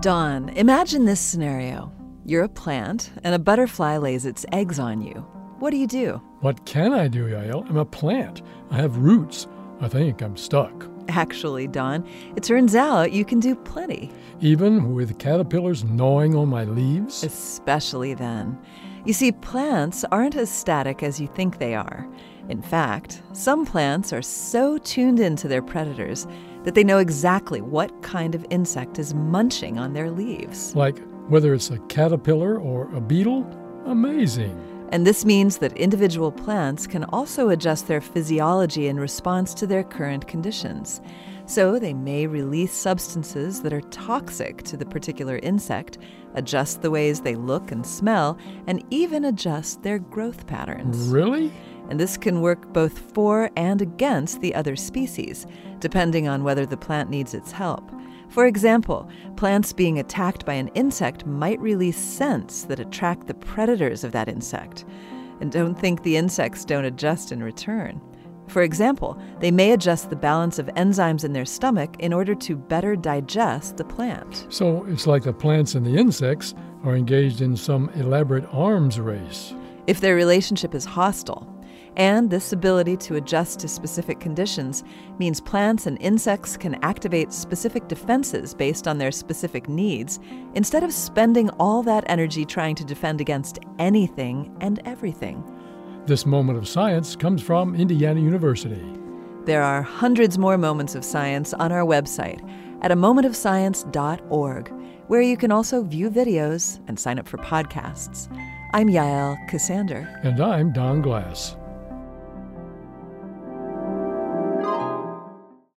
Don, imagine this scenario. You're a plant, and a butterfly lays its eggs on you. What do you do? What can I do, Yael? I'm a plant. I have roots. I think I'm stuck. Actually, Don, it turns out you can do plenty. Even with caterpillars gnawing on my leaves? Especially then. You see, plants aren't as static as you think they are. In fact, some plants are so tuned into their predators that they know exactly what kind of insect is munching on their leaves. Like whether it's a caterpillar or a beetle? Amazing. And this means that individual plants can also adjust their physiology in response to their current conditions. So they may release substances that are toxic to the particular insect, adjust the ways they look and smell, and even adjust their growth patterns. Really? And this can work both for and against the other species, depending on whether the plant needs its help. For example, plants being attacked by an insect might release scents that attract the predators of that insect. And don't think the insects don't adjust in return. For example, they may adjust the balance of enzymes in their stomach in order to better digest the plant. So it's like the plants and the insects are engaged in some elaborate arms race. If their relationship is hostile, and this ability to adjust to specific conditions means plants and insects can activate specific defenses based on their specific needs instead of spending all that energy trying to defend against anything and everything. This moment of science comes from Indiana University. There are hundreds more moments of science on our website at a momentofscience.org, where you can also view videos and sign up for podcasts. I'm Yael Ksander. And I'm Don Glass.